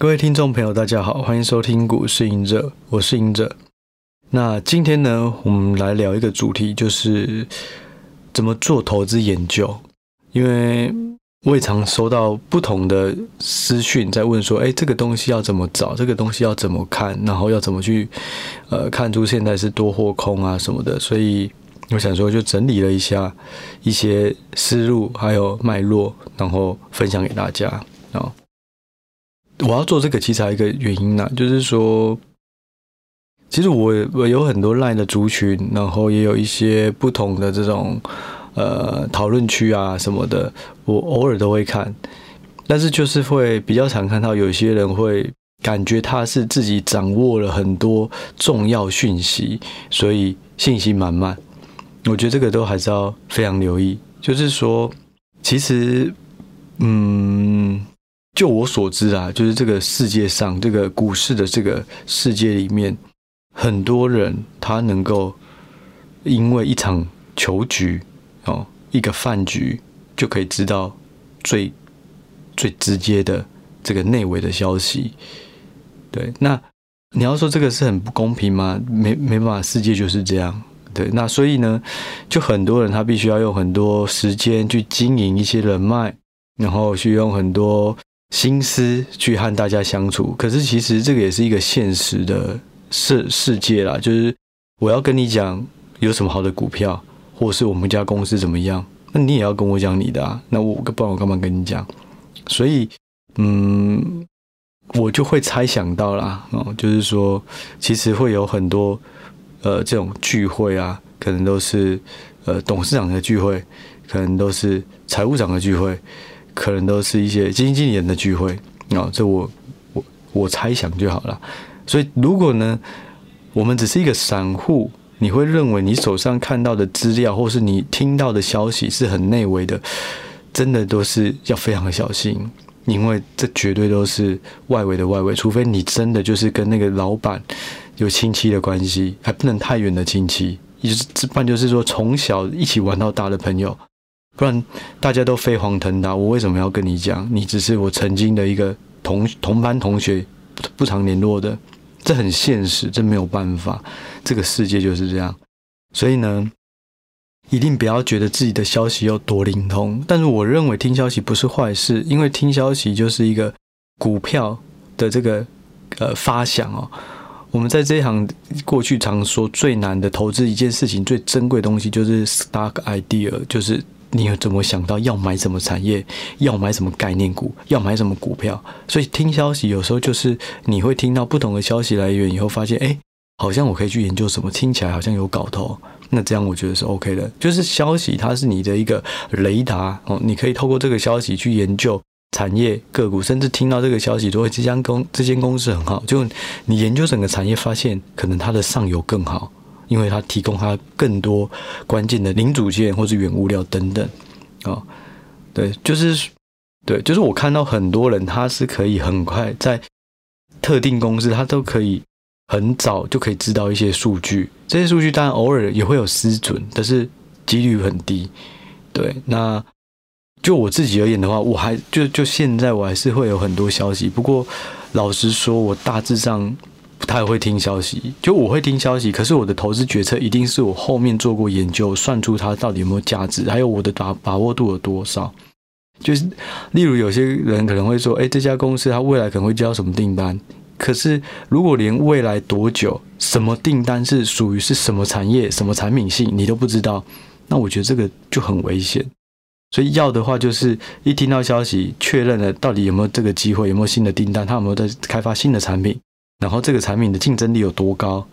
各位听众朋友，大家好，欢迎收听股市赢者，我是赢者。那今天呢，我们来聊一个主题，就是怎么做投资研究。因为我也常收到不同的私讯，在问说，哎，这个东西要怎么找？这个东西要怎么看？然后要怎么去呃看出现在是多或空啊什么的？所以我想说，就整理了一下一些思路，还有脉络，然后分享给大家啊。我要做这个，其实还有一个原因呢、就是说，其实我我有很多 LINE 的族群，然后也有一些不同的这种呃讨论区啊什么的，我偶尔都会看，但是就是会比较常看到有些人会感觉他是自己掌握了很多重要讯息，所以信心满满。我觉得这个都还是要非常留意，就是说，其实，嗯。就我所知啊，就是这个世界上，这个股市的这个世界里面，很多人他能够因为一场球局哦，一个饭局，就可以知道最最直接的这个内围的消息。对，那你要说这个是很不公平吗？没没办法，世界就是这样。对，那所以呢，就很多人他必须要用很多时间去经营一些人脉，然后去用很多。心思去和大家相处，可是其实这个也是一个现实的世世界啦。就是我要跟你讲有什么好的股票，或是我们家公司怎么样，那你也要跟我讲你的啊。那我不然我干嘛跟你讲？所以，嗯，我就会猜想到啦，哦，就是说，其实会有很多呃这种聚会啊，可能都是呃董事长的聚会，可能都是财务长的聚会。可能都是一些基金经理人的聚会啊，这我我我猜想就好了。所以如果呢，我们只是一个散户，你会认为你手上看到的资料，或是你听到的消息是很内围的，真的都是要非常小心，因为这绝对都是外围的外围，除非你真的就是跟那个老板有亲戚的关系，还不能太远的亲戚，也就是不然就是说从小一起玩到大的朋友。不然大家都飞黄腾达，我为什么要跟你讲？你只是我曾经的一个同同班同学，不常联络的，这很现实，这没有办法，这个世界就是这样。所以呢，一定不要觉得自己的消息有多灵通。但是我认为听消息不是坏事，因为听消息就是一个股票的这个呃发想哦。我们在这一行过去常说最难的投资一件事情，最珍贵的东西就是 stock idea，就是。你有怎么想到要买什么产业，要买什么概念股，要买什么股票？所以听消息有时候就是你会听到不同的消息来源以后，发现哎，好像我可以去研究什么，听起来好像有搞头。那这样我觉得是 OK 的。就是消息它是你的一个雷达哦，你可以透过这个消息去研究产业个股，甚至听到这个消息说这家公这间公司很好，就你研究整个产业，发现可能它的上游更好。因为它提供它更多关键的零组件或是原物料等等，啊，对，就是对，就是我看到很多人他是可以很快在特定公司，他都可以很早就可以知道一些数据，这些数据当然偶尔也会有失准，但是几率很低。对，那就我自己而言的话，我还就就现在我还是会有很多消息，不过老实说，我大致上。不太会听消息，就我会听消息，可是我的投资决策一定是我后面做过研究，算出它到底有没有价值，还有我的把把握度有多少。就是例如有些人可能会说，哎，这家公司它未来可能会交什么订单，可是如果连未来多久、什么订单是属于是什么产业、什么产品性你都不知道，那我觉得这个就很危险。所以要的话就是一听到消息，确认了到底有没有这个机会，有没有新的订单，他有没有在开发新的产品。然后这个产品的竞争力有多高？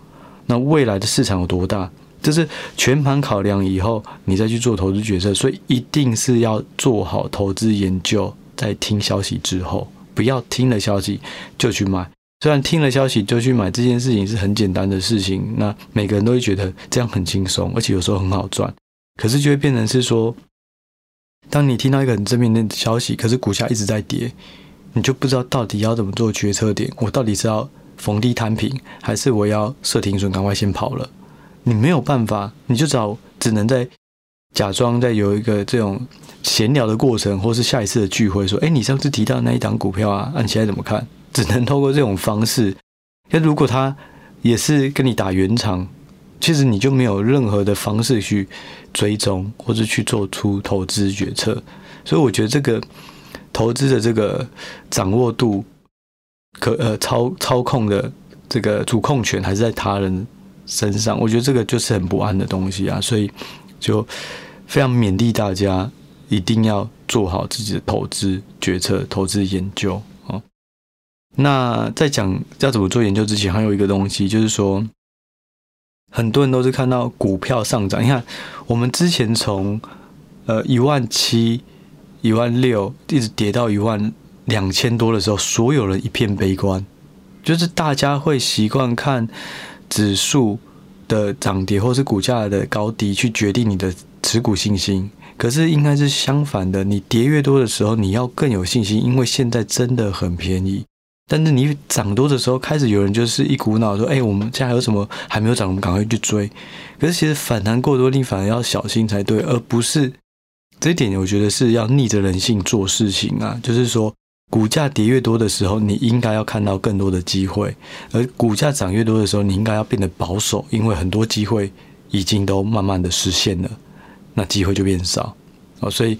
那未来的市场有多大？这是全盘考量以后，你再去做投资决策。所以一定是要做好投资研究，在听消息之后，不要听了消息就去买。虽然听了消息就去买这件事情是很简单的事情，那每个人都会觉得这样很轻松，而且有时候很好赚。可是就会变成是说，当你听到一个很正面的消息，可是股价一直在跌，你就不知道到底要怎么做决策点。我到底是要？逢低摊平，还是我要设停损，赶快先跑了？你没有办法，你就找只能在假装在有一个这种闲聊的过程，或是下一次的聚会说：“哎，你上次提到那一档股票啊，按现在怎么看？”只能透过这种方式。那如果他也是跟你打圆场，其实你就没有任何的方式去追踪或者去做出投资决策。所以我觉得这个投资的这个掌握度可呃操操控的这个主控权还是在他人身上。我觉得这个就是很不安的东西啊，所以就非常勉励大家一定要做好自己的投资决策、投资研究哦。那在讲要怎么做研究之前，还有一个东西，就是说，很多人都是看到股票上涨。你看，我们之前从呃一万七、一万六，一直跌到一万两千多的时候，所有人一片悲观，就是大家会习惯看指数的涨跌，或是股价的高低，去决定你的持股信心。可是应该是相反的，你跌越多的时候，你要更有信心，因为现在真的很便宜。但是你涨多的时候，开始有人就是一股脑说：“哎，我们现在还有什么还没有涨，我们赶快去追。”可是其实反弹过多，你反而要小心才对，而不是这一点。我觉得是要逆着人性做事情啊，就是说，股价跌越多的时候，你应该要看到更多的机会；而股价涨越多的时候，你应该要变得保守，因为很多机会已经都慢慢的实现了，那机会就变少哦，所以。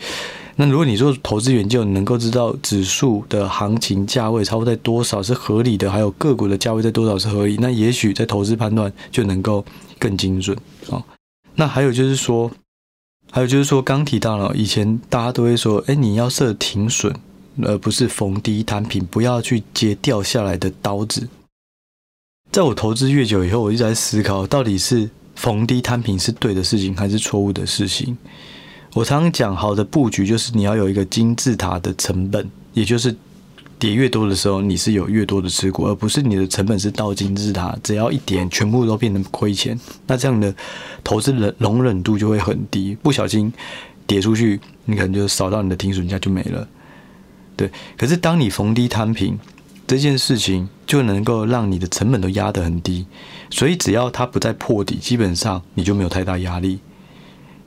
那如果你做投资研究，你能够知道指数的行情价位差不多在多少是合理的，还有个股的价位在多少是合理，那也许在投资判断就能够更精准哦。那还有就是说，还有就是说，刚提到了以前大家都会说，哎，你要设停损，而不是逢低摊平，不要去接掉下来的刀子。在我投资越久以后，我一直在思考，到底是逢低摊平是对的事情，还是错误的事情？我常常讲，好的布局就是你要有一个金字塔的成本，也就是跌越多的时候，你是有越多的持股，而不是你的成本是倒金字塔，只要一点，全部都变成亏钱。那这样的投资的容忍度就会很低，不小心跌出去，你可能就扫到你的停损价就没了。对，可是当你逢低摊平这件事情，就能够让你的成本都压得很低，所以只要它不再破底，基本上你就没有太大压力。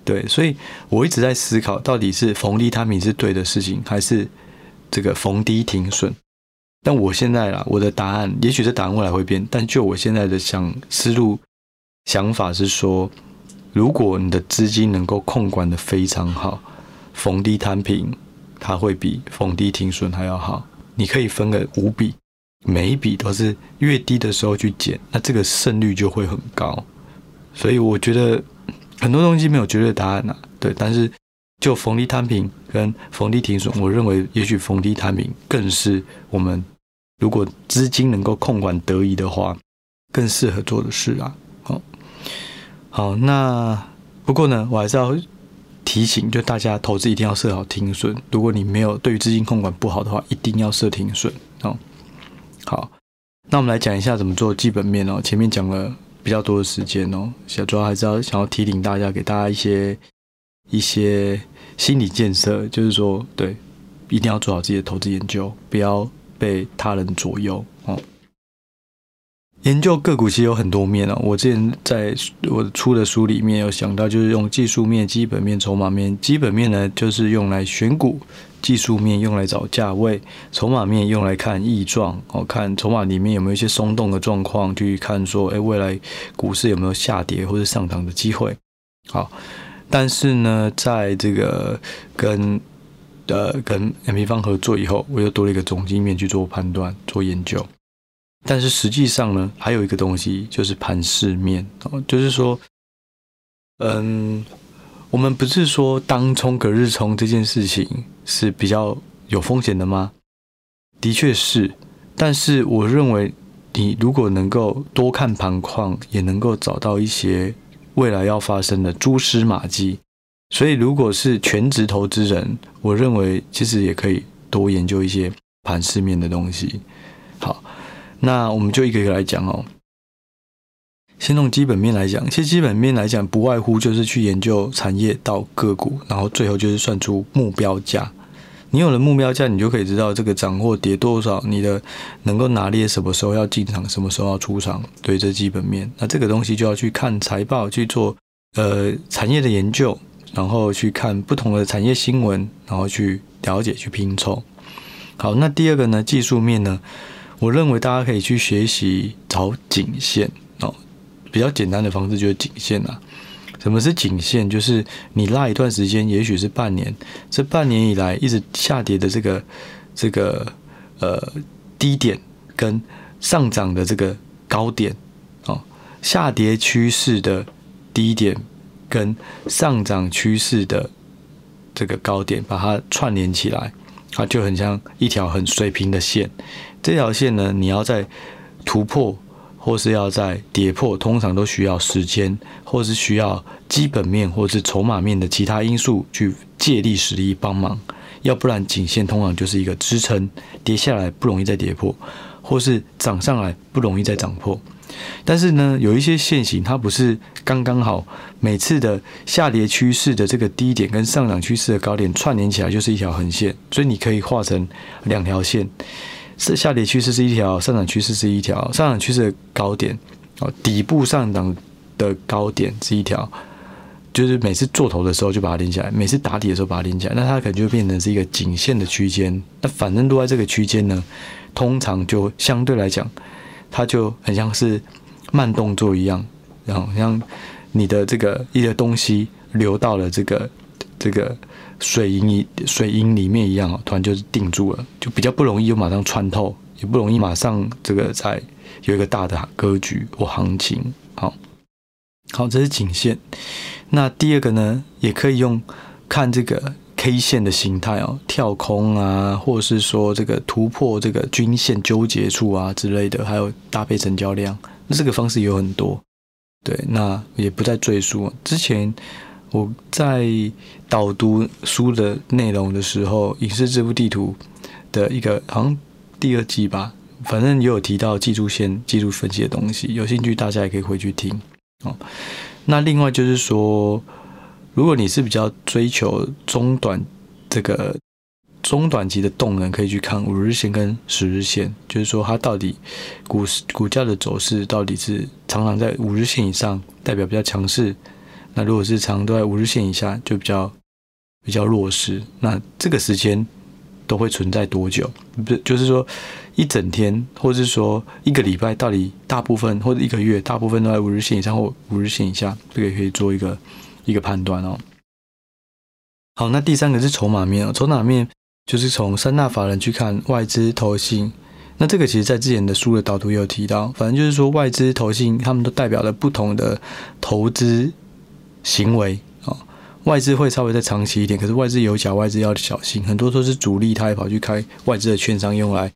对，所以我一直在思考，到底是逢低摊平是对的事情，还是这个逢低停损？但我现在啦，我的答案，也许这答案未来会变，但就我现在的想思路想法是说，如果你的资金能够控管得非常好，逢低摊平它会比逢低停损还要好。你可以分个五笔，每一笔都是越低的时候去减，那这个胜率就会很高。所以我觉得。很多东西没有绝对答案呐、啊，对，但是就逢低摊平跟逢低停损，我认为也许逢低摊平更是我们如果资金能够控管得宜的话，更适合做的事啊。好，好，那不过呢，我还是要提醒，就大家投资一定要设好停损。如果你没有对于资金控管不好的话，一定要设停损哦。好，那我们来讲一下怎么做基本面哦。前面讲了。比较多的时间哦，小主要还是要想要提醒大家，给大家一些一些心理建设，就是说，对，一定要做好自己的投资研究，不要被他人左右。研究个股其实有很多面哦，我之前在我出的书里面有想到，就是用技术面、基本面、筹码面。基本面呢，就是用来选股。技术面用来找价位，筹码面用来看异状，哦，看筹码里面有没有一些松动的状况，去看说，哎，未来股市有没有下跌或者上涨的机会。好，但是呢，在这个跟呃跟 M P 方合作以后，我又多了一个总经面去做判断、做研究。但是实际上呢，还有一个东西就是盘势面，哦，就是说，嗯。我们不是说当冲隔日冲这件事情是比较有风险的吗？的确是，但是我认为你如果能够多看盘况，也能够找到一些未来要发生的蛛丝马迹。所以，如果是全职投资人，我认为其实也可以多研究一些盘势面的东西。好，那我们就一个一个来讲哦。先从基本面来讲，其实基本面来讲，不外乎就是去研究产业到个股，然后最后就是算出目标价。你有了目标价，你就可以知道这个涨或跌多少，你的能够拿捏什么时候要进场，什么时候要出场。对，这基本面。那这个东西就要去看财报，去做呃产业的研究，然后去看不同的产业新闻，然后去了解，去拼凑。好，那第二个呢，技术面呢？我认为大家可以去学习找颈线哦，比较简单的方式就是颈线啊。什么是颈线？就是你拉一段时间，也许是半年，这半年以来一直下跌的这个这个呃低点跟上涨的这个高点哦，下跌趋势的低点跟上涨趋势的这个高点，把它串联起来，它就很像一条很水平的线。这条线呢，你要在突破或是要在跌破，通常都需要时间，或是需要基本面或是筹码面的其他因素去借力使力帮忙。要不然颈线通常就是一个支撑，跌下来不容易再跌破，或是涨上来不容易再涨破。但是呢，有一些线型它不是刚刚好，每次的下跌趋势的这个低点跟上涨趋势的高点串联起来就是一条横线，所以你可以画成两条线。是下跌趋势是一条，上涨趋势是一条。上涨趋势的高点哦，底部上涨的高点是一条，就是每次做头的时候就把它拎起来，每次打底的时候把它拎起来，那它可能就变成是一个颈线的区间。那反正都在这个区间呢，通常就相对来讲，它就很像是慢动作一样，然后像你的这个一个东西流到了这个这个。水银一水银里面一样，突然就是定住了，就比较不容易就马上穿透，也不容易马上这个在有一个大的格局或行情。好，好，这是颈线。那第二个呢，也可以用看这个 K 线的形态哦，跳空啊，或者是说这个突破这个均线纠结处啊之类的，还有搭配成交量，那这个方式有很多。对，那也不再赘述之前。我在导读书的内容的时候，《影视致富地图》的一个好像第二季吧，反正也有提到技术线、技术分析的东西。有兴趣大家也可以回去听哦。那另外就是说，如果你是比较追求中短这个中短期的动能，可以去看五日线跟十日线，就是说它到底股市股价的走势到底是常常在五日线以上，代表比较强势。那如果是长都在五日线以下，就比较比较弱势。那这个时间都会存在多久？不是就是说一整天，或者是说一个礼拜，到底大部分或者一个月，大部分都在五日线以上或五日线以下，这个也可以做一个一个判断哦。好，那第三个是筹码面哦，筹码面就是从三大法人去看外资、投信。那这个其实在之前的书的导读也有提到，反正就是说外资、投信他们都代表了不同的投资。行为，外资会稍微再长期一点，可是外资有假外资要小心，很多都是主力，他也跑去开外资的券商用来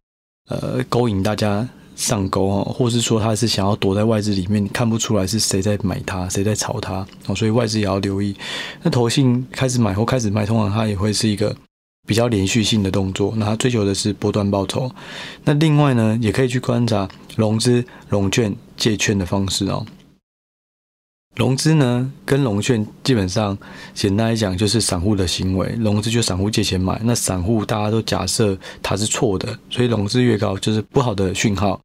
呃勾引大家上钩哦，或是说他是想要躲在外资里面，看不出来是谁在买它，谁在炒它哦，所以外资也要留意。那投信开始买或开始卖，通常它也会是一个比较连续性的动作，那它追求的是波段报酬。那另外呢，也可以去观察融资、融券、借券的方式哦。融资呢，跟融券基本上简单来讲就是散户的行为。融资就散户借钱买，那散户大家都假设它是错的，所以融资越高就是不好的讯号。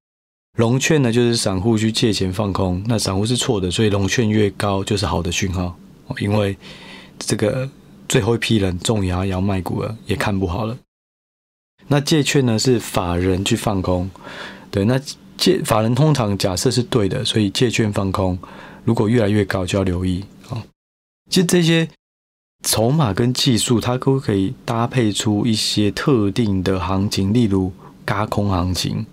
融券呢，就是散户去借钱放空，那散户是错的，所以融券越高就是好的讯号。因为这个最后一批人重压要卖股了，也看不好了。那借券呢，是法人去放空，对，那借法人通常假设是对的，所以借券放空。如果越来越高，就要留意啊。其实这些筹码跟技术，它都可以搭配出一些特定的行情，例如轧空行情。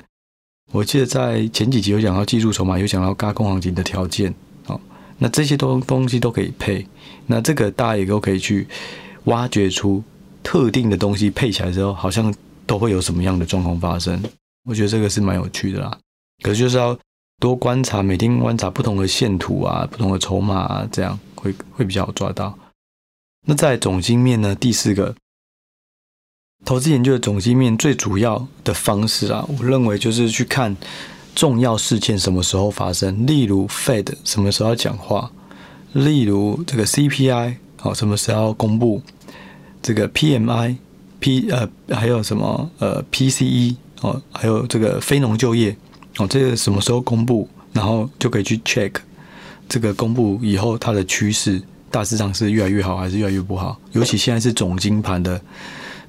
我记得在前几集有讲到技术筹码，有讲到轧空行情的条件啊。那这些东东西都可以配。那这个大家也都可以去挖掘出特定的东西配起来之后，好像都会有什么样的状况发生。我觉得这个是蛮有趣的啦。可是就是要。多观察，每天观察不同的线图啊，不同的筹码啊，这样会会比较好抓到。那在总经面呢？第四个投资研究的总经面最主要的方式啊，我认为就是去看重要事件什么时候发生，例如 Fed 什么时候要讲话，例如这个 CPI 好什么时候要公布，这个 PMI P 呃还有什么呃 PCE 哦，还有这个非农就业。哦，这个什么时候公布，然后就可以去 check 这个公布以后它的趋势，大致上是越来越好还是越来越不好？尤其现在是总金盘的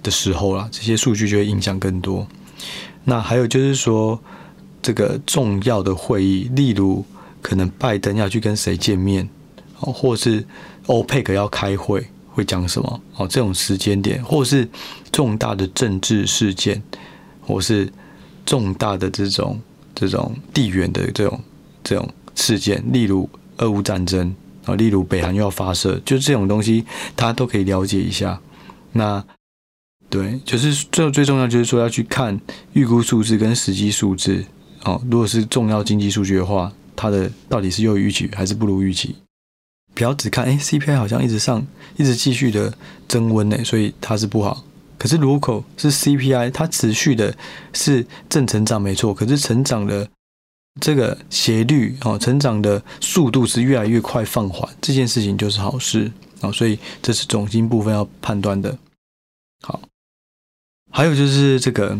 的时候啦，这些数据就会影响更多。那还有就是说，这个重要的会议，例如可能拜登要去跟谁见面，哦，或是欧佩克要开会，会讲什么？哦，这种时间点，或是重大的政治事件，或是重大的这种这种地缘的这种这种事件，例如俄乌战争啊，例如北韩又要发射，就这种东西，大家都可以了解一下。那。对，就是最最重要，就是说要去看预估数字跟实际数字哦。如果是重要经济数据的话，它的到底是优于预期还是不如预期？不要只看哎，CPI 好像一直上，一直继续的增温呢，所以它是不好。可是如果是 CPI，它持续的是正成长没错，可是成长的这个斜率哦，成长的速度是越来越快放缓，这件事情就是好事哦。所以这是总经部分要判断的。好。还有就是这个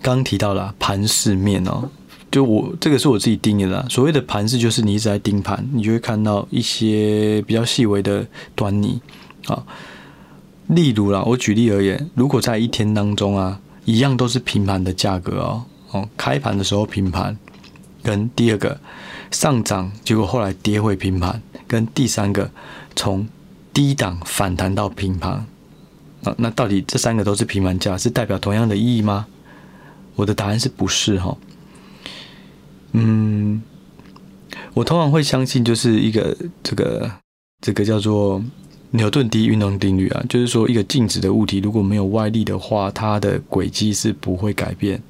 刚提到了盘势面哦，就我这个是我自己定的啦。所谓的盘势，就是你一直在盯盘，你就会看到一些比较细微的端倪啊。例如啦，我举例而言，如果在一天当中啊，一样都是平盘的价格哦，哦，开盘的时候平盘，跟第二个上涨，结果后来跌回平盘，跟第三个从低档反弹到平盘。啊，那到底这三个都是平盘价，是代表同样的意义吗？我的答案是不是哈？嗯，我通常会相信就是一个这个这个叫做牛顿第一运动定律啊，就是说一个静止的物体如果没有外力的话，它的轨迹是不会改变。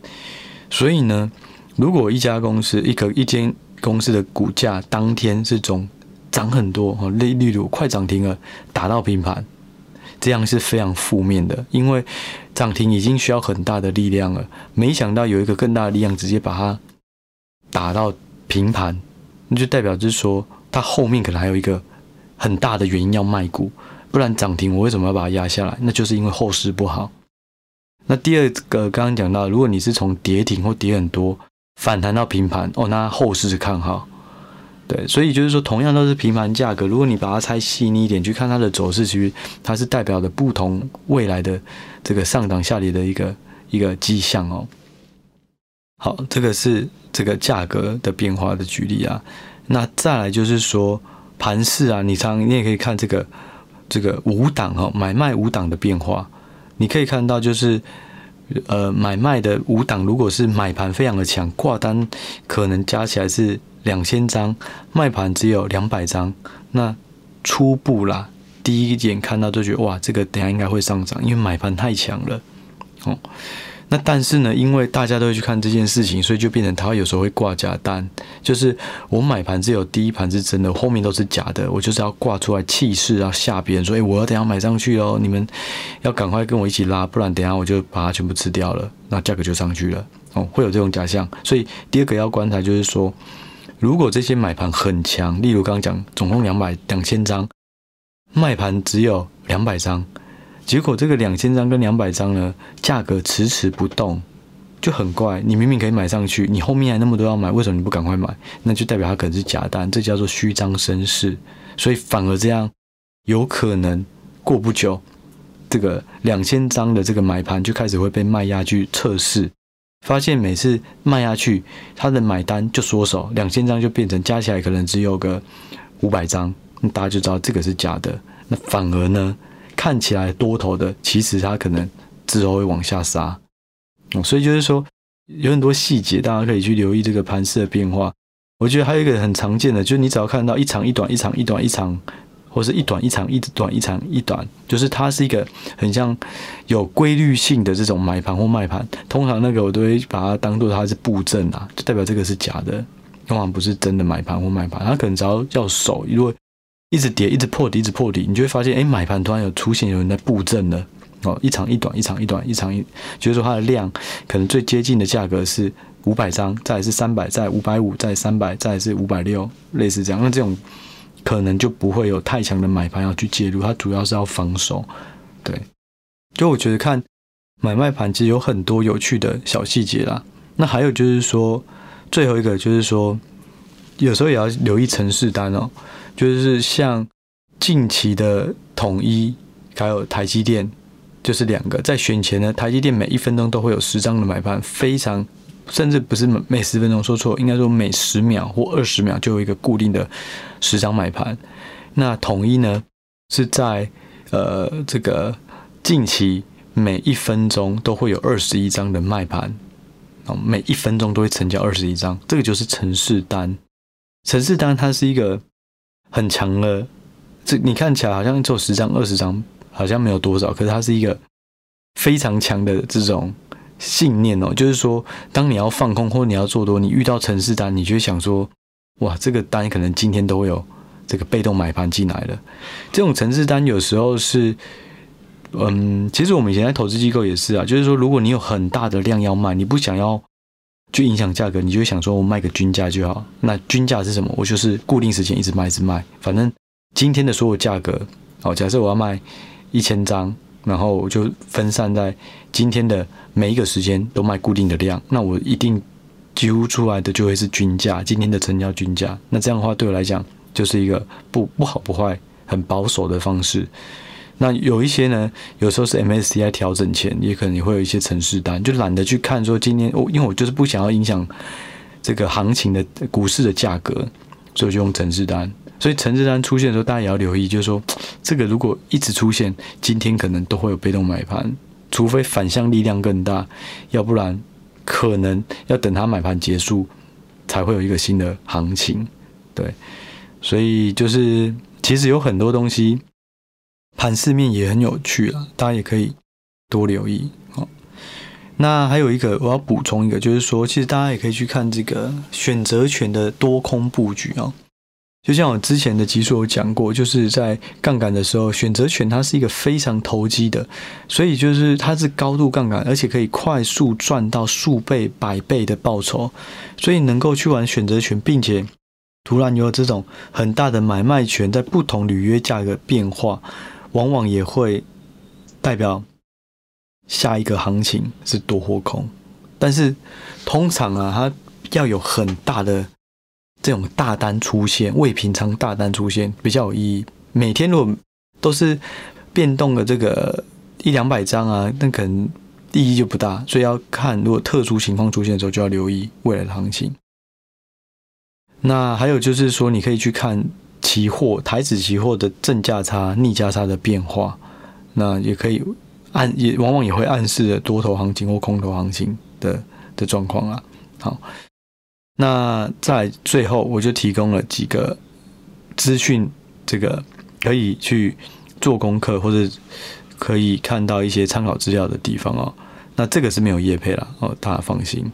所以呢，如果一家公司一个一间公司的股价当天是总涨很多哈，例例如快涨停了，打到平盘。这样是非常负面的，因为涨停已经需要很大的力量了，没想到有一个更大的力量直接把它打到平盘，那就代表就是说，它后面可能还有一个很大的原因要卖股，不然涨停我为什么要把它压下来？那就是因为后市不好。那第二个刚刚讲到，如果你是从跌停或跌很多反弹到平盘，哦，那后市是看好。对，所以就是说，同样都是平盘价格，如果你把它拆细腻一点去看它的走势，其实它是代表的不同未来的这个上涨下跌的一个一个迹象哦。好，这个是这个价格的变化的举例啊。那再来就是说盘势啊，你常你也可以看这个这个五档哈，买卖五档的变化，你可以看到就是呃买卖的五档，如果是买盘非常的强，挂单可能加起来是。两千张卖盘只有两百张，那初步啦，第一眼看到就觉得哇，这个等下应该会上涨，因为买盘太强了。哦，那但是呢，因为大家都会去看这件事情，所以就变成他有时候会挂假单，就是我买盘只有第一盘是真的，后面都是假的，我就是要挂出来气势，要吓别人说，哎，我要等下买上去哦，你们要赶快跟我一起拉，不然等下我就把它全部吃掉了，那价格就上去了。哦，会有这种假象，所以第二个要观察就是说。如果这些买盘很强，例如刚刚讲，总共两百两千张，卖盘只有两百张，结果这个两千张跟两百张呢，价格迟迟不动，就很怪。你明明可以买上去，你后面还那么多要买，为什么你不赶快买？那就代表它可能是假单，这叫做虚张声势。所以反而这样，有可能过不久，这个两千张的这个买盘就开始会被卖压去测试。发现每次卖下去，他的买单就缩手，两千张就变成加起来可能只有个五百张，大家就知道这个是假的。那反而呢，看起来多头的，其实它可能之后会往下杀。所以就是说有很多细节，大家可以去留意这个盘势的变化。我觉得还有一个很常见的，就是你只要看到一长一短，一长一短，一长。或是一短一长，一短一长，一短，就是它是一个很像有规律性的这种买盘或卖盘。通常那个我都会把它当做它是布阵啊，就代表这个是假的，通常不是真的买盘或卖盘。它可能只要要守，如果一直跌，一直破底，一直破底，你就会发现，哎，买盘突然有出现有人在布阵了。哦，一长一短，一长一短，一长一，就是说它的量可能最接近的价格是五百张，再是三百，再五百五，再三百，再是五百六，类似这样。那这种。可能就不会有太强的买盘要去介入，它主要是要防守。对，就我觉得看买卖盘其实有很多有趣的小细节啦。那还有就是说，最后一个就是说，有时候也要留意程式单哦。就是像近期的统一还有台积电就是两个，在选前呢，台积电每一分钟都会有十张的买盘，非常甚至不是每十分钟，说错，应该说每十秒或二十秒就有一个固定的十张买盘。那统一呢是在呃这个近期每一分钟都会有二十一张的卖盘，每一分钟都会成交二十一张，这个就是程式单。程式单它是一个很强的，这你看起来好像只有十张、二十张，好像没有多少，可是它是一个非常强的这种信念哦。就是说，当你要放空或你要做多，你遇到程式单，你就会想说，哇，这个单可能今天都有这个被动买盘进来了。这种程式单有时候是，嗯，其实我们以前在投资机构也是啊，就是说，如果你有很大的量要卖，你不想要。就影响价格，你就会想说，我卖个均价就好。那均价是什么？我就是固定时间一直卖，一直卖。反正今天的所有价格，好，假设我要卖一千张，然后我就分散在今天的每一个时间都卖固定的量。那我一定几乎出来的就会是均价，今天的成交均价。那这样的话，对我来讲就是一个不不好不坏、很保守的方式。那有一些呢，有时候是 MSCI 调整前，也可能也会有一些程式单，就懒得去看说今天我，因为我就是不想要影响这个行情的股市的价格，所以就用程式单。所以程式单出现的时候，大家也要留意，就是说 这个如果一直出现，今天可能都会有被动买盘，除非反向力量更大，要不然可能要等它买盘结束才会有一个新的行情。对，所以就是其实有很多东西。盘市面也很有趣啊，大家也可以多留意。哦，那还有一个我要补充一个，就是说，其实大家也可以去看这个选择权的多空布局啊。就像我之前的集数有讲过，就是在杠杆的时候，选择权它是一个非常投机的，所以就是它是高度杠杆，而且可以快速赚到数倍、百倍的报酬，所以能够去玩选择权，并且突然有这种很大的买卖权，在不同履约价格变化。往往也会代表下一个行情是多或空，但是通常啊，它要有很大的这种大单出现，未平仓大单出现比较有意义。每天如果都是变动的这个一两百张啊，那可能意义就不大。所以要看，如果特殊情况出现的时候，就要留意未来的行情。那还有就是说，你可以去看。期货、台指期货的正价差、逆价差的变化，那也可以暗，也往往也会暗示着多头行情或空头行情的的状况啊。好，那在最后我就提供了几个资讯，这个可以去做功课或者可以看到一些参考资料的地方哦。那这个是没有业配了哦，大家放心。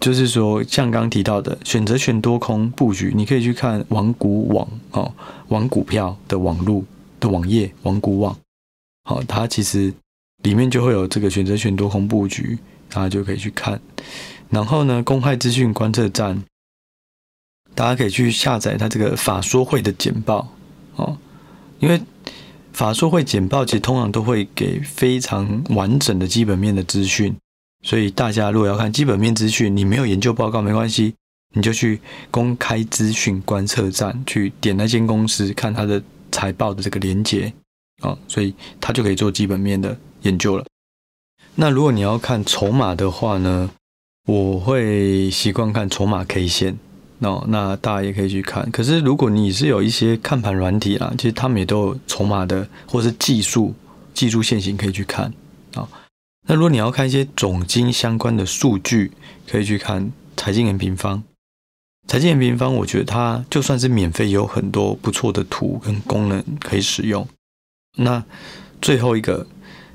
就是说，像刚提到的选择权多空布局，你可以去看网股网哦，网股票的网路的网页，网股网，好，它其实里面就会有这个选择权多空布局，大家就可以去看。然后呢，公开资讯观测站，大家可以去下载它这个法说会的简报哦，因为法说会简报其实通常都会给非常完整的基本面的资讯。所以大家如果要看基本面资讯，你没有研究报告没关系，你就去公开资讯观测站去点那间公司看它的财报的这个连结啊，所以它就可以做基本面的研究了。那如果你要看筹码的话呢，我会习惯看筹码 K 线哦，那大家也可以去看。可是如果你是有一些看盘软体啦，其实他们也都有筹码的或是技术技术线型可以去看啊。那如果你要看一些总经相关的数据，可以去看财经人平方。财经人平方，我觉得它就算是免费，也有很多不错的图跟功能可以使用。那最后一个，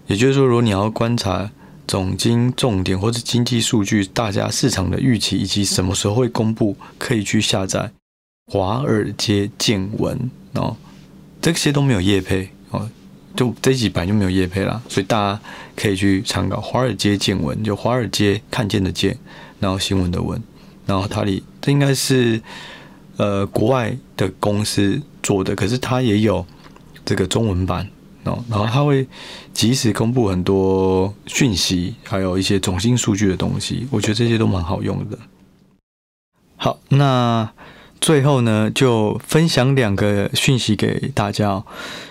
也就是说，如果你要观察总经重点或者经济数据，大家市场的预期以及什么时候会公布，可以去下载华尔街见闻哦。这些都没有业配哦。就这几版就没有业配了，所以大家可以去参考《华尔街见闻》，就华尔街看见的见，然后新闻的闻，然后它里这应该是呃国外的公司做的，可是它也有这个中文版哦，然后它会及时公布很多讯息，还有一些总经数据的东西，我觉得这些都蛮好用的。好，那。最后呢，就分享两个讯息给大家哦。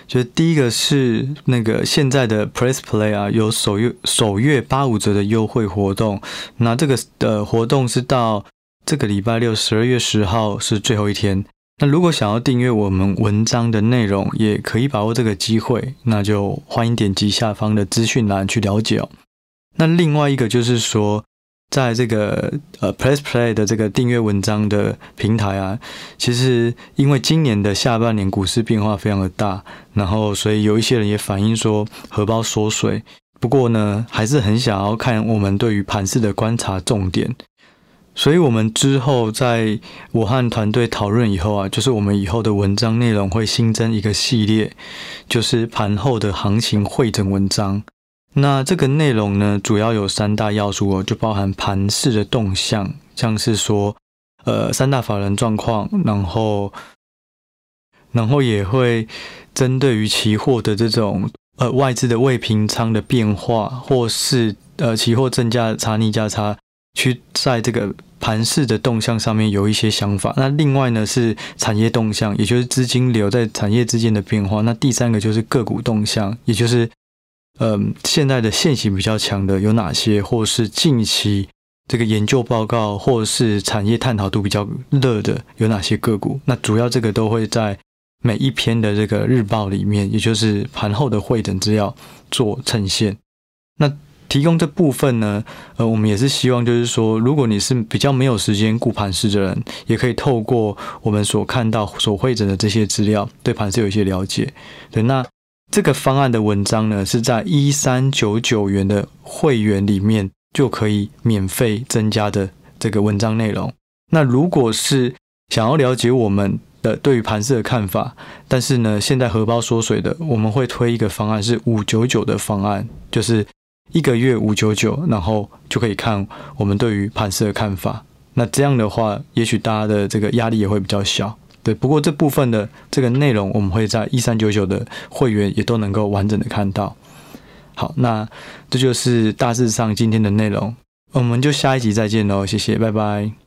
就第一个是那个现在的 Press Play 啊，有首月首月八五折的优惠活动。那这个的活动是到这个礼拜六十二月十号是最后一天。那如果想要订阅我们文章的内容，也可以把握这个机会。那就欢迎点击下方的资讯栏去了解哦。那另外一个就是说。在这个呃 Press Play 的这个订阅文章的平台啊，其实因为今年的下半年股市变化非常的大，然后所以有一些人也反映说荷包缩水。不过呢，还是很想要看我们对于盘势的观察重点。所以我们之后在我和团队讨论以后啊，就是我们以后的文章内容会新增一个系列，就是盘后的行情汇整文章。那这个内容呢，主要有三大要素哦，就包含盘势的动向，像是说，呃，三大法人状况，然后，然后也会针对于期货的这种呃外资的未平仓的变化，或是呃期货正价差逆价差，去在这个盘势的动向上面有一些想法。那另外呢是产业动向，也就是资金流在产业之间的变化。那第三个就是个股动向，也就是。嗯，现在的线型比较强的有哪些？或是近期这个研究报告，或是产业探讨度比较热的有哪些个股？那主要这个都会在每一篇的这个日报里面，也就是盘后的会诊资料做呈现。那提供这部分呢，呃，我们也是希望就是说，如果你是比较没有时间顾盘势的人，也可以透过我们所看到、所会诊的这些资料，对盘势有一些了解。对，那。这个方案的文章呢，是在一三九九元的会员里面就可以免费增加的这个文章内容。那如果是想要了解我们的对于盘势的看法，但是呢，现在荷包缩水的，我们会推一个方案是五九九的方案，就是一个月五九九，然后就可以看我们对于盘势的看法。那这样的话，也许大家的这个压力也会比较小。对，不过这部分的这个内容，我们会在一三九九的会员也都能够完整的看到。好，那这就是大致上今天的内容，我们就下一集再见喽，谢谢，拜拜。